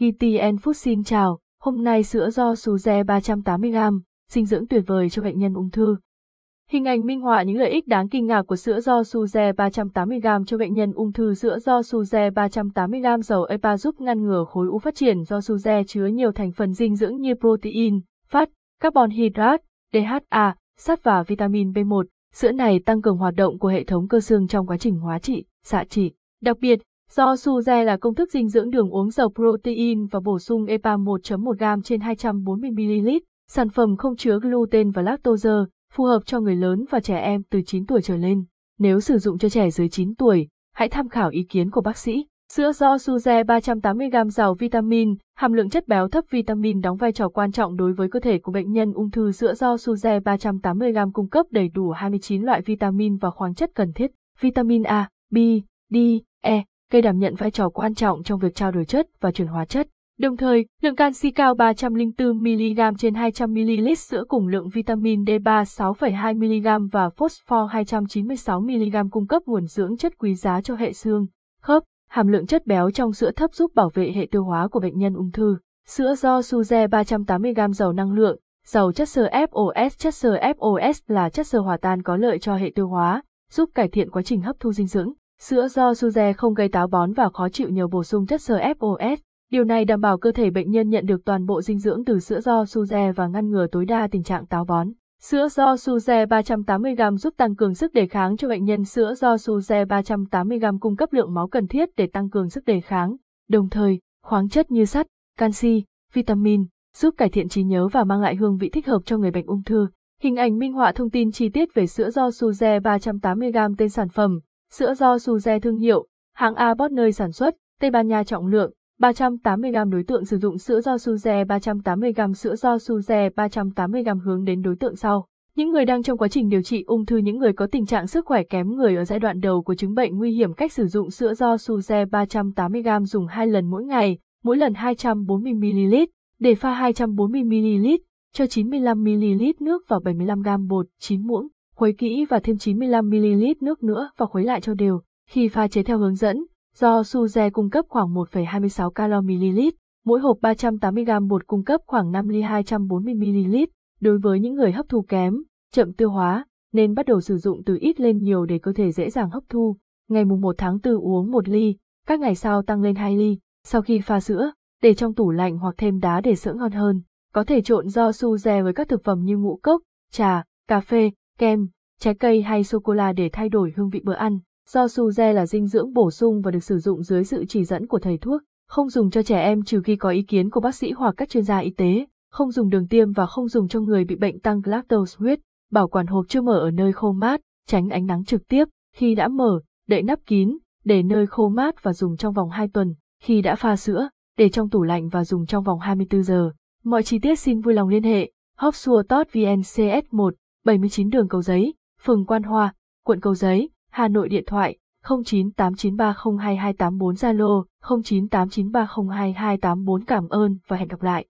GTN Food xin chào, hôm nay sữa do Suze 380g, dinh dưỡng tuyệt vời cho bệnh nhân ung thư. Hình ảnh minh họa những lợi ích đáng kinh ngạc của sữa do Suze 380g cho bệnh nhân ung thư. Sữa do Suze 380g dầu EPA giúp ngăn ngừa khối u phát triển do Suze chứa nhiều thành phần dinh dưỡng như protein, phát, carbon hydrate, DHA, sắt và vitamin B1. Sữa này tăng cường hoạt động của hệ thống cơ xương trong quá trình hóa trị, xạ trị. Đặc biệt, Do Suze là công thức dinh dưỡng đường uống giàu protein và bổ sung EPA 1.1 g trên 240ml, sản phẩm không chứa gluten và lactose, phù hợp cho người lớn và trẻ em từ 9 tuổi trở lên. Nếu sử dụng cho trẻ dưới 9 tuổi, hãy tham khảo ý kiến của bác sĩ. Sữa do Suze 380g giàu vitamin, hàm lượng chất béo thấp vitamin đóng vai trò quan trọng đối với cơ thể của bệnh nhân ung thư. Sữa do Suze 380g cung cấp đầy đủ 29 loại vitamin và khoáng chất cần thiết, vitamin A, B, D, E, cây đảm nhận vai trò quan trọng trong việc trao đổi chất và chuyển hóa chất. Đồng thời, lượng canxi cao 304mg trên 200ml sữa cùng lượng vitamin D3 6,2mg và phosphor 296mg cung cấp nguồn dưỡng chất quý giá cho hệ xương, khớp. Hàm lượng chất béo trong sữa thấp giúp bảo vệ hệ tiêu hóa của bệnh nhân ung thư. Sữa do Suze 380g giàu năng lượng, giàu chất xơ FOS. Chất xơ FOS là chất xơ hòa tan có lợi cho hệ tiêu hóa, giúp cải thiện quá trình hấp thu dinh dưỡng. Sữa do Suze không gây táo bón và khó chịu nhờ bổ sung chất sơ FOS. Điều này đảm bảo cơ thể bệnh nhân nhận được toàn bộ dinh dưỡng từ sữa do Suze và ngăn ngừa tối đa tình trạng táo bón. Sữa do Suze 380g giúp tăng cường sức đề kháng cho bệnh nhân. Sữa do Suze 380g cung cấp lượng máu cần thiết để tăng cường sức đề kháng. Đồng thời, khoáng chất như sắt, canxi, vitamin, giúp cải thiện trí nhớ và mang lại hương vị thích hợp cho người bệnh ung thư. Hình ảnh minh họa thông tin chi tiết về sữa do Suze 380g tên sản phẩm, Sữa do Suze thương hiệu, hãng Abbott nơi sản xuất, Tây Ban Nha trọng lượng, 380g đối tượng sử dụng sữa do Suze 380g sữa do Suze 380g hướng đến đối tượng sau. Những người đang trong quá trình điều trị ung thư những người có tình trạng sức khỏe kém người ở giai đoạn đầu của chứng bệnh nguy hiểm cách sử dụng sữa do Suze 380g dùng 2 lần mỗi ngày, mỗi lần 240ml, để pha 240ml, cho 95ml nước vào 75g bột, 9 muỗng khuấy kỹ và thêm 95ml nước nữa và khuấy lại cho đều. Khi pha chế theo hướng dẫn, do Suze cung cấp khoảng 1,26 calo-ml, mỗi hộp 380g bột cung cấp khoảng 5 ly 240ml. Đối với những người hấp thu kém, chậm tiêu hóa, nên bắt đầu sử dụng từ ít lên nhiều để cơ thể dễ dàng hấp thu. Ngày mùng 1 tháng 4 uống 1 ly, các ngày sau tăng lên 2 ly. Sau khi pha sữa, để trong tủ lạnh hoặc thêm đá để sữa ngon hơn. Có thể trộn do Suze với các thực phẩm như ngũ cốc, trà, cà phê, kem, trái cây hay sô-cô-la để thay đổi hương vị bữa ăn. Do suze là dinh dưỡng bổ sung và được sử dụng dưới sự chỉ dẫn của thầy thuốc, không dùng cho trẻ em trừ khi có ý kiến của bác sĩ hoặc các chuyên gia y tế, không dùng đường tiêm và không dùng cho người bị bệnh tăng lactose huyết, bảo quản hộp chưa mở ở nơi khô mát, tránh ánh nắng trực tiếp, khi đã mở, đậy nắp kín, để nơi khô mát và dùng trong vòng 2 tuần, khi đã pha sữa, để trong tủ lạnh và dùng trong vòng 24 giờ. Mọi chi tiết xin vui lòng liên hệ, hopsua.vncs1 79 đường Cầu Giấy, phường Quan Hoa, quận Cầu Giấy, Hà Nội điện thoại 0989302284 Zalo 0989302284 cảm ơn và hẹn gặp lại.